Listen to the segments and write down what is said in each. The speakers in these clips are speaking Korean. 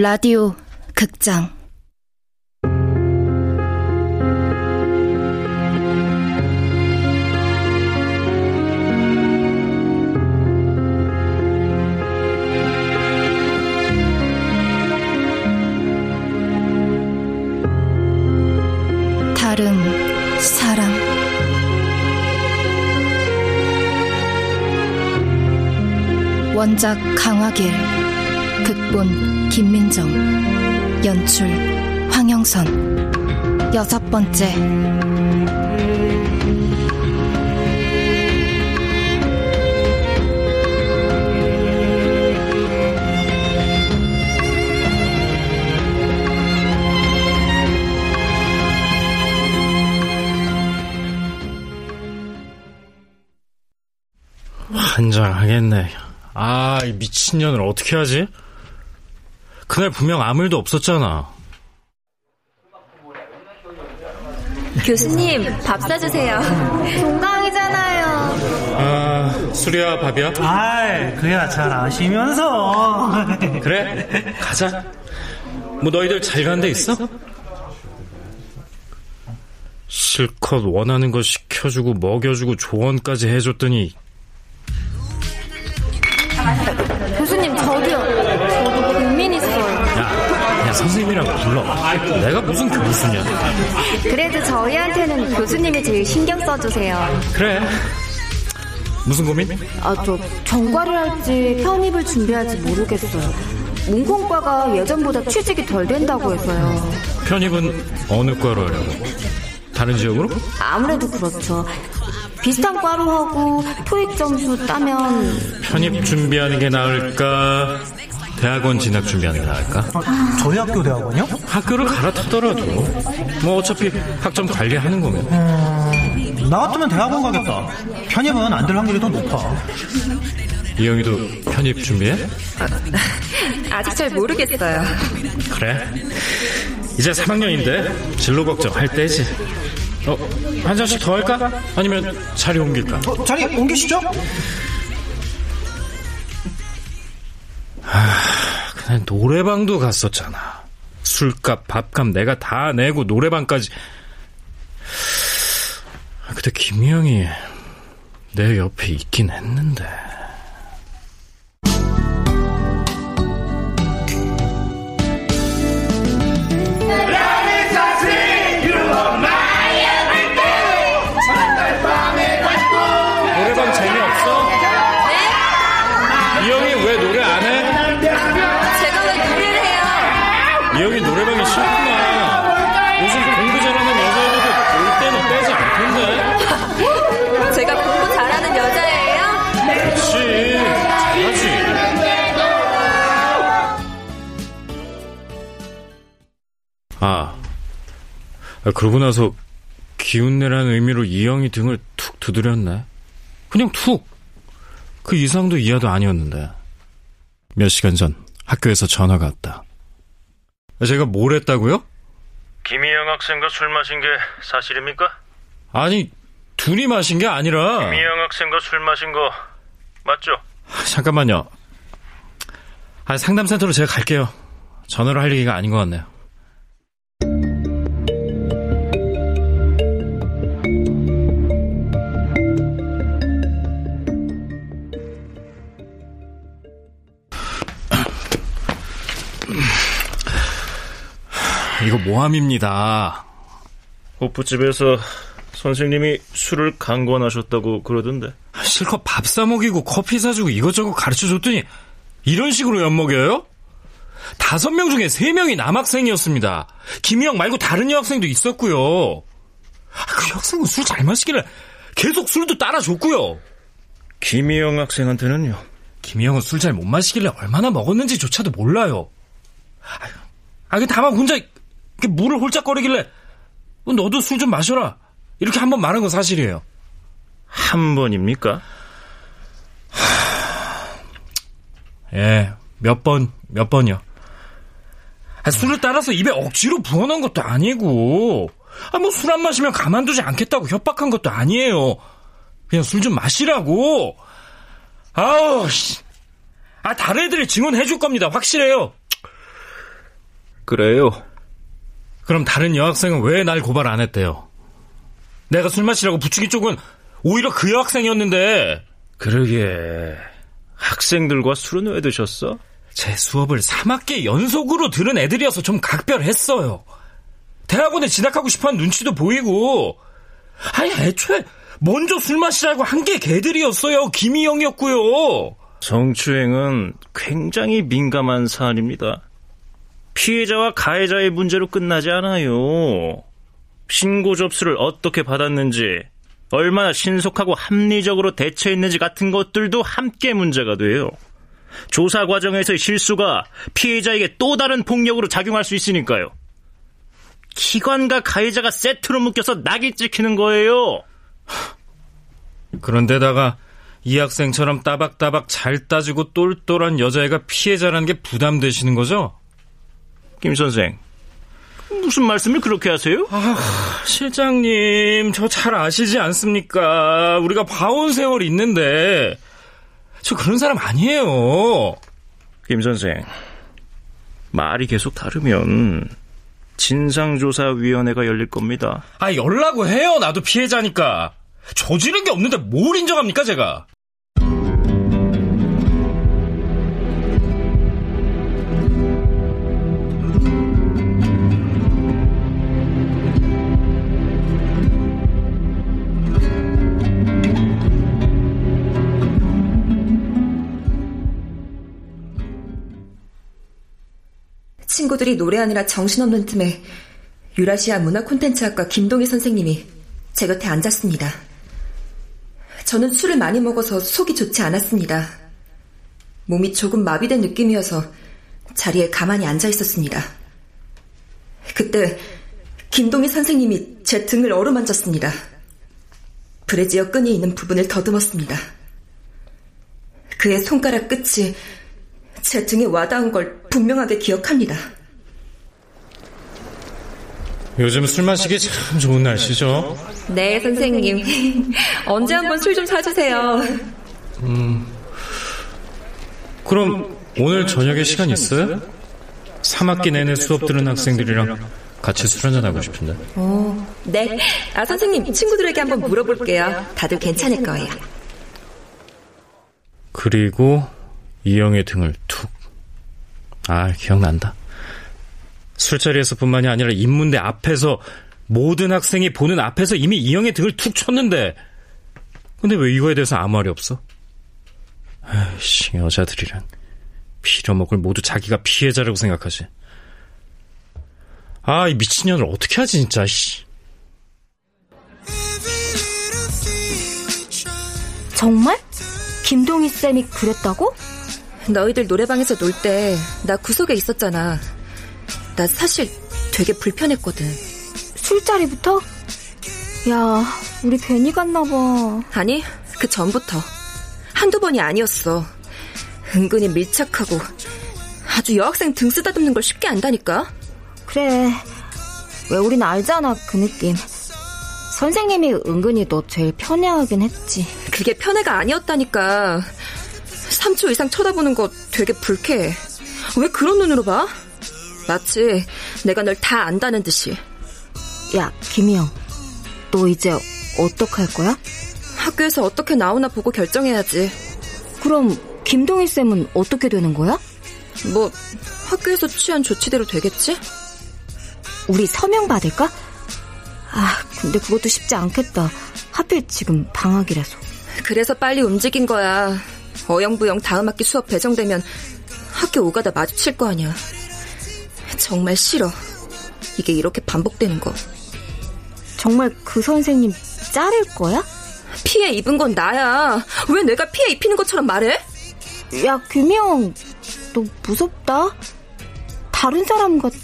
라디오 극장. 다름 사랑 원작 강화길 극본 김민정 연출 황영선 여섯 번째 환장하겠네. 아, 이 미친년을 어떻게 하지? 그날 분명 아무 일도 없었잖아. 교수님, 밥 사주세요. 동강이잖아요. 아, 술이야, 밥이야? 아이, 그야 잘 아시면서. 그래? 가자. 뭐 너희들 잘간데 있어? 실컷 원하는 거 시켜주고 먹여주고 조언까지 해줬더니 선생님이라고 불러. 내가 무슨 교수냐? 그래도 저희한테는 교수님이 제일 신경 써주세요. 그래. 무슨 고민? 아, 저 전과를 할지 편입을 준비할지 모르겠어요. 문공과가 예전보다 취직이 덜 된다고 해서요. 편입은 어느 과로 하려고? 다른 지역으로? 아무래도 그렇죠. 비슷한 과로 하고 토익 점수 따면 편입 준비하는 게 나을까? 대학원 진학 준비하는 게 나을까? 저희 학교 대학원이요? 학교를 갈아타더라도 뭐 어차피 학점 관리하는 거면 나 같으면 대학원 가겠다. 편입은 안 될 확률이 더 높아. 이영이도 편입 준비해? 아직 잘 모르겠어요. 그래 이제 3학년인데 진로 걱정 할 때지 어, 한 잔씩 더 할까? 아니면 자리 옮길까? 어, 자리 옮기시죠? 그 냥 노래방도 갔었잖아. 술값 밥값 내가 다 내고 노래방까지. 아, 그때 김희영이 내 옆에 있긴 했는데 아, 그러고 나서 기운내라는 의미로 이영이 등을 툭 두드렸네. 그냥 툭. 그 이상도 이하도 아니었는데. 몇 시간 전 학교에서 전화가 왔다. 제가 뭘 했다고요? 김희영 학생과 술 마신 게 사실입니까? 아니, 둘이 마신 게 아니라. 김희영 학생과 술 마신 거 맞죠? 잠깐만요. 아, 상담센터로 제가 갈게요. 전화로 할 얘기가 아닌 것 같네요. 이거 모함입니다. 호프집에서 선생님이 술을 강권하셨다고 그러던데. 실컷 밥 사 먹이고 커피 사주고 이것저것 가르쳐 줬더니 이런 식으로 엿먹여요? 다섯 명 중에 세 명이 남학생이었습니다. 김희영 말고 다른 여학생도 있었고요. 아, 그 여학생은 술 잘 마시길래 계속 술도 따라줬고요. 김희영 학생한테는요. 김희영은 술 잘 못 마시길래 얼마나 먹었는지조차도 몰라요. 아, 그 다만 혼자 물을 홀짝거리길래 너도 술 좀 마셔라. 이렇게 한 번 말한 건 사실이에요. 한 번입니까? 예, 몇 번, 몇 번이요. 아, 술을 따라서 입에 억지로 부어놓은 것도 아니고, 아, 뭐 술 안 마시면 가만두지 않겠다고 협박한 것도 아니에요. 그냥 술 좀 마시라고. 아우, 씨. 아, 다른 애들이 증언해줄 겁니다. 확실해요. 그래요. 그럼 다른 여학생은 왜 날 고발 안 했대요? 내가 술 마시라고 부추기 쪽은 오히려 그 여학생이었는데. 그러게. 학생들과 술은 왜 드셨어? 제 수업을 3학기 연속으로 들은 애들이어서 좀 각별했어요. 대학원에 진학하고 싶어 하는 눈치도 보이고. 아니, 애초에 먼저 술 마시라고 한게 걔들이었어요. 김희영이었고요. 성추행은 굉장히 민감한 사안입니다. 피해자와 가해자의 문제로 끝나지 않아요. 신고 접수를 어떻게 받았는지, 얼마나 신속하고 합리적으로 대처했는지 같은 것들도 함께 문제가 돼요. 조사 과정에서의 실수가 피해자에게 또 다른 폭력으로 작용할 수 있으니까요. 기관과 가해자가 세트로 묶여서 낙이 찍히는 거예요. 그런데다가 이 학생처럼 따박따박 잘 따지고 똘똘한 여자애가 피해자라는 게 부담되시는 거죠? 김 선생, 무슨 말씀을 그렇게 하세요? 아, 실장님, 저 잘 아시지 않습니까? 우리가 봐온 세월 있는데, 저 그런 사람 아니에요. 김 선생, 말이 계속 다르면 진상조사위원회가 열릴 겁니다. 아, 열라고 해요. 나도 피해자니까. 저지른 게 없는데 뭘 인정합니까, 제가? 친구들이 노래하느라 정신없는 틈에 유라시아 문화 콘텐츠학과 김동희 선생님이 제 곁에 앉았습니다. 저는 술을 많이 먹어서 속이 좋지 않았습니다. 몸이 조금 마비된 느낌이어서 자리에 가만히 앉아 있었습니다. 그때 김동희 선생님이 제 등을 어루만졌습니다. 브래지어 끈이 있는 부분을 더듬었습니다. 그의 손가락 끝이 제 등에 와닿은 걸 분명하게 기억합니다. 요즘 술 마시기 참 좋은 날씨죠? 네, 선생님. 언제 한번 술 좀 사주세요. 음. 그럼 오늘 저녁에 시간 있어요? 3학기 내내 수업 들은 학생들이랑 같이 술 한잔하고 싶은데. 오, 네. 아, 선생님, 친구들에게 한번 물어볼게요. 다들 괜찮을 거예요. 그리고 이영의 등을 툭. 아, 기억난다. 술자리에서뿐만이 아니라 인문대 앞에서 모든 학생이 보는 앞에서 이미 이영의 등을 툭 쳤는데 근데 왜 이거에 대해서 아무 말이 없어? 아이씨 여자들이란 빌어먹을 모두 자기가 피해자라고 생각하지 아 이 미친년을 어떻게 하지 진짜 씨. 정말? 김동희 쌤이 그랬다고? 너희들 노래방에서 놀 때 나 구석에 있었잖아. 나 사실 되게 불편했거든. 술자리부터? 야, 우리 괜히 갔나 봐. 아니, 그 전부터. 한두 번이 아니었어. 은근히 밀착하고 아주 여학생 등 쓰다듬는 걸 쉽게 안다니까. 그래. 왜 우린 알잖아, 그 느낌. 선생님이 은근히 너 제일 편애하긴 했지. 그게 편애가 아니었다니까. 3초 이상 쳐다보는 거 되게 불쾌해. 왜 그런 눈으로 봐? 마치 내가 널 다 안다는 듯이. 야, 김희영. 너 이제 어떡할 거야? 학교에서 어떻게 나오나 보고 결정해야지. 그럼 김동희 쌤은 어떻게 되는 거야? 뭐 학교에서 취한 조치대로 되겠지? 우리 서명 받을까? 아, 근데 그것도 쉽지 않겠다. 하필 지금 방학이라서. 그래서 빨리 움직인 거야. 어영부영 다음 학기 수업 배정되면 학교 오가다 마주칠 거 아니야. 정말 싫어. 이게 이렇게 반복되는 거. 정말 그 선생님 자를 거야? 피해 입은 건 나야. 왜 내가 피해 입히는 것처럼 말해? 야, 규명, 너 무섭다. 다른 사람 같아.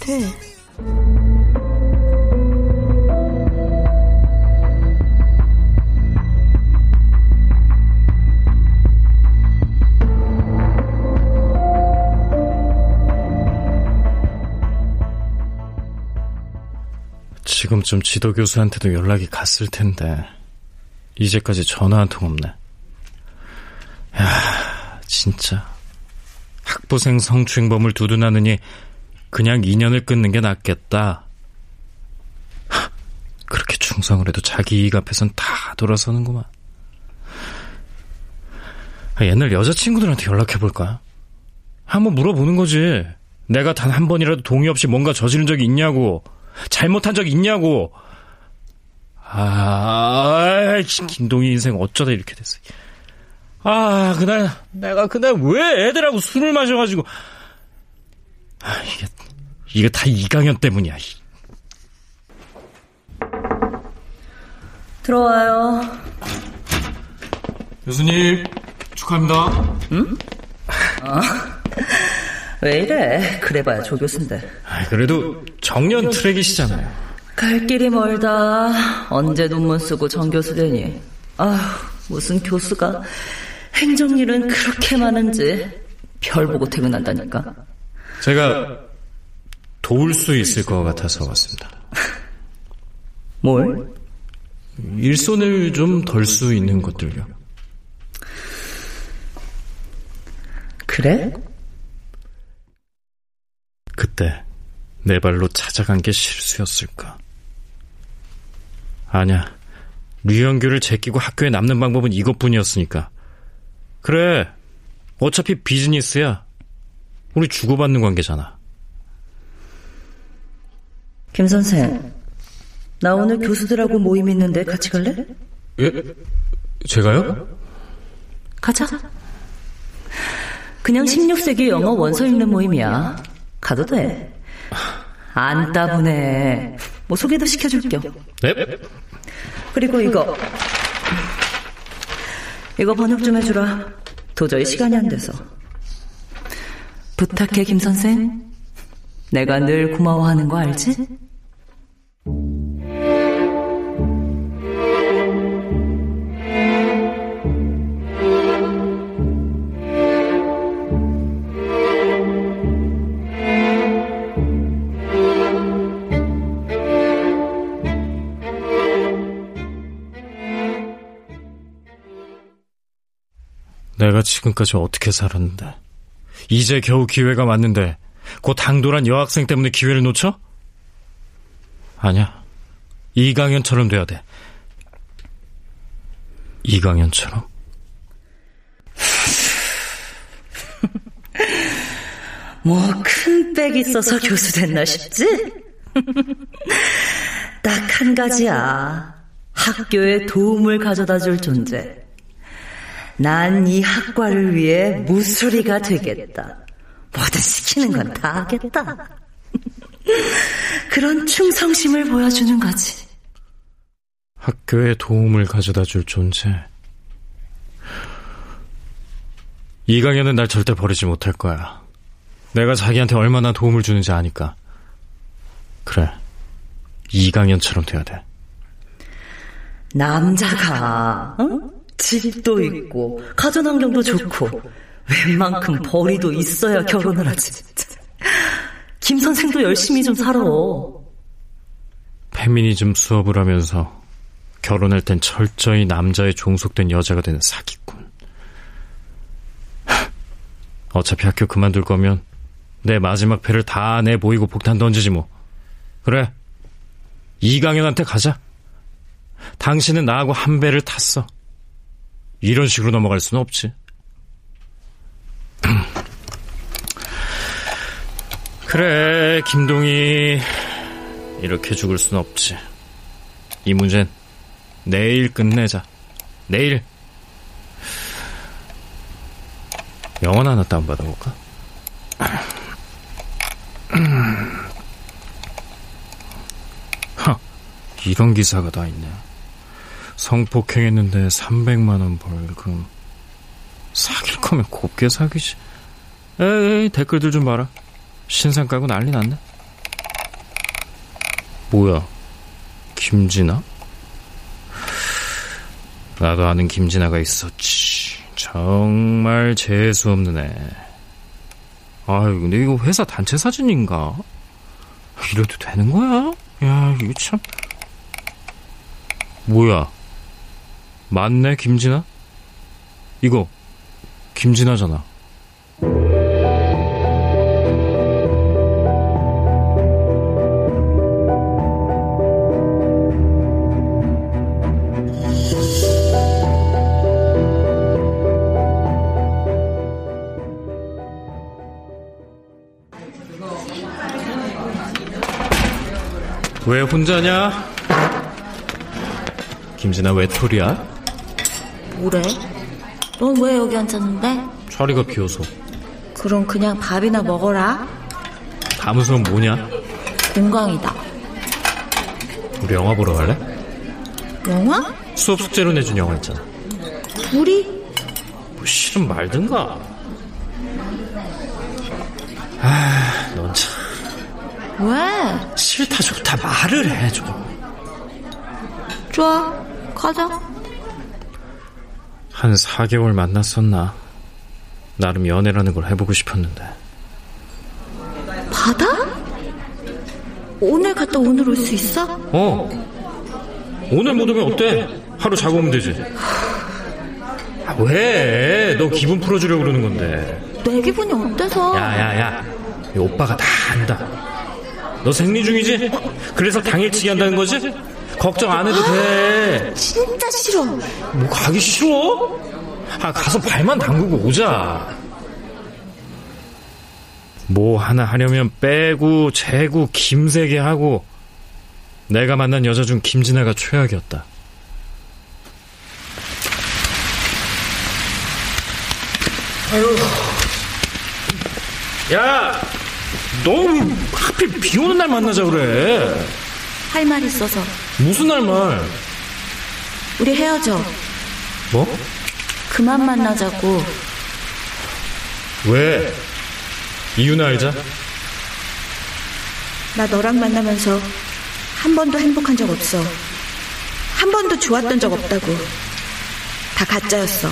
지금쯤 지도 교수한테도 연락이 갔을 텐데 이제까지 전화 한 통 없네. 야, 진짜 학부생 성추행범을 두둔하느니 그냥 인연을 끊는 게 낫겠다. 그렇게 충성을 해도 자기 이익 앞에선 다 돌아서는구만. 아, 옛날 여자친구들한테 연락해볼까? 한번 물어보는 거지. 내가 단 한 번이라도 동의 없이 뭔가 저지른 적이 있냐고. 잘못한 적 있냐고. 아, 김동희 인생 어쩌다 이렇게 됐어. 아, 그날, 내가 그날 왜 애들하고 술을 마셔가지고. 아, 이게, 이게 다 이강현 때문이야. 들어와요. 교수님, 축하합니다. 응? 아, 왜 이래? 그래봐야 조 교수인데. 아, 그래도 정년 트랙이시잖아요. 갈 길이 멀다. 언제 논문 쓰고 정 교수 되니? 아 무슨 교수가 행정일은 그렇게 많은지 별 보고 퇴근한다니까. 제가 도울 수 있을 것 같아서 왔습니다. 뭘? 일손을 좀 덜 수 있는 것들요. 그래? 그때 내 발로 찾아간 게 실수였을까? 아냐. 류영규를 제끼고 학교에 남는 방법은 이것뿐이었으니까. 그래. 어차피 비즈니스야. 우리 주고받는 관계잖아. 김 선생, 나 오늘 교수들하고 모임 있는데 같이 갈래? 예? 제가요? 가자. 그냥 16세기 영어 원서 읽는 모임이야. 가도 돼. 안 따분해. 뭐 소개도 시켜줄게요. 네? 그리고 이거. 이거 번역 좀 해주라. 도저히 시간이 안 돼서. 부탁해, 김 선생. 내가 늘 고마워하는 거 알지? 내가 지금까지 어떻게 살았는데. 이제 겨우 기회가 왔는데, 곧 당돌한 여학생 때문에 기회를 놓쳐? 아니야. 이강현처럼 돼야 돼. 이강현처럼? 뭐, 큰백 있어서 교수 됐나 싶지? 딱 한 가지야. 학교에 도움을 가져다 줄 존재. 난 이 학과를 위해 무수리가 되겠다. 뭐든 시키는 건 다 하겠다. 그런 충성심을 보여주는 거지. 학교에 도움을 가져다 줄 존재. 이강현은 날 절대 버리지 못할 거야. 내가 자기한테 얼마나 도움을 주는지 아니까. 그래. 이강현처럼 돼야 돼. 남자가, 어? 집도 있고, 가전 환경도 좋고, 웬만큼 벌이도 있어야 결혼을 하지. 김 선생도 열심히 좀 살아. 페미니즘 수업을 하면서 결혼할 땐 철저히 남자에 종속된 여자가 되는 사기꾼. 어차피 학교 그만둘 거면 내 마지막 패를 다 내 보이고 폭탄 던지지 뭐. 그래. 이강현한테 가자. 당신은 나하고 한 배를 탔어. 이런 식으로 넘어갈 수는 없지. 그래, 김동희. 이렇게 죽을 순 없지. 이 문제는 내일 끝내자. 내일. 영원 하나 다운받아볼까? 하, 이런 기사가 다 있네. 성폭행했는데 300만 원 벌금. 사귈 거면 곱게 사귀지. 에이, 댓글들 좀 봐라. 신상 까고 난리 났네. 뭐야? 김진아? 나도 아는 김진아가 있었지. 정말 재수 없는 애. 아유, 근데 이거 회사 단체 사진인가? 이래도 되는 거야? 야, 이거 참. 뭐야? 맞네, 김진아? 이거, 김진아잖아. 왜 혼자냐? 김진아 왜 토리야? 뭐래? 넌 왜 여기 앉았는데? 자리가 비어서. 그럼 그냥 밥이나 먹어라. 가무수는 뭐냐? 공강이다. 우리 영화 보러 갈래? 영화? 수업 숙제로 내준 영화 있잖아. 우리? 뭐 싫으면 말든가. 아, 넌 참. 왜? 싫다 좋다 말을 해 좀. 좋아. 가자. 한 4개월 만났었나? 나름 연애라는 걸 해보고 싶었는데. 바다? 오늘 갔다 오늘 올 수 있어? 어. 오늘 못 오면 어때? 하루 자고 오면 되지. 아, 왜? 너 기분 풀어주려고 그러는 건데. 내 기분이 어때서? 야 야 야. 이 오빠가 다 안다. 너 생리 중이지? 그래서 당일치기 한다는 거지? 걱정 안 해도 돼. 진짜 싫어. 뭐 가기 싫어? 아 가서 발만 담그고 오자. 뭐 하나 하려면 빼고 재고 김세게 하고 내가 만난 여자 중 김진아가 최악이었다. 아유, 야, 너 하필 비 오는 날 만나자 그래. 할 말 있어서. 무슨 날 말? 우리 헤어져. 뭐? 그만 만나자고. 왜? 이유는 알자? 나 너랑 만나면서 한 번도 행복한 적 없어. 한 번도 좋았던 적 없다고. 다 가짜였어.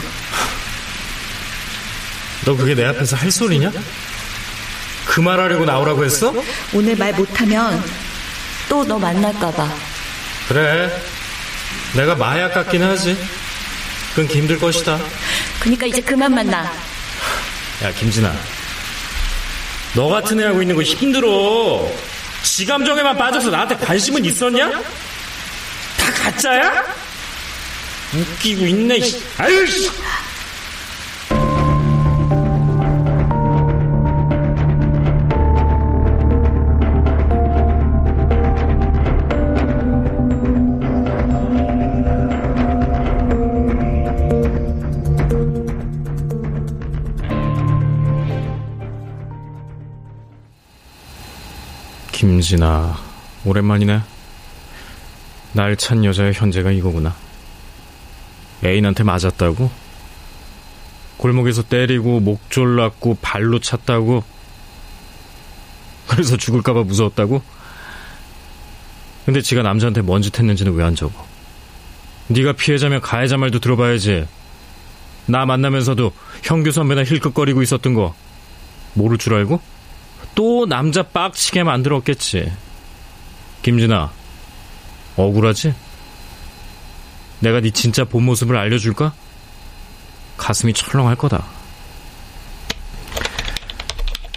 너 그게 내 앞에서 할 소리냐? 그 말하려고 나오라고 했어? 오늘 말 못하면 또 너 만날까봐. 그래. 내가 마약 같긴 하지. 그건 힘들 것이다. 그니까 이제 그만 만나. 야, 김진아. 너 같은 애 하고 있는 거 힘들어. 지 감정에만 빠져서 나한테 관심은 있었냐? 다 가짜야? 웃기고 있네, 씨. 아유, 씨. 김진아, 오랜만이네. 날 찬 여자의 현재가 이거구나. 애인한테 맞았다고? 골목에서 때리고 목 졸랐고 발로 찼다고? 그래서 죽을까봐 무서웠다고? 근데 지가 남자한테 뭔 짓 했는지는 왜 안 적어? 네가 피해자면 가해자 말도 들어봐야지. 나 만나면서도 형규 선배나 힐끗거리고 있었던 거 모를 줄 알고? 또 남자 빡치게 만들었겠지. 김진아, 억울하지? 내가 네 진짜 본 모습을 알려줄까? 가슴이 철렁할 거다.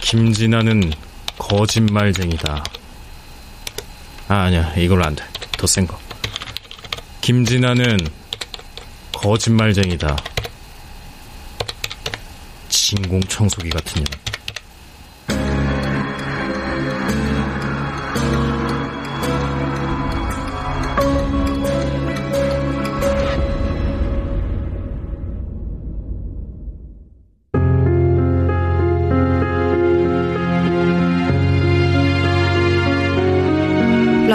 김진아는 거짓말쟁이다. 아, 아니야. 이걸로 안 돼. 더 센 거. 김진아는 거짓말쟁이다. 진공 청소기 같은 년.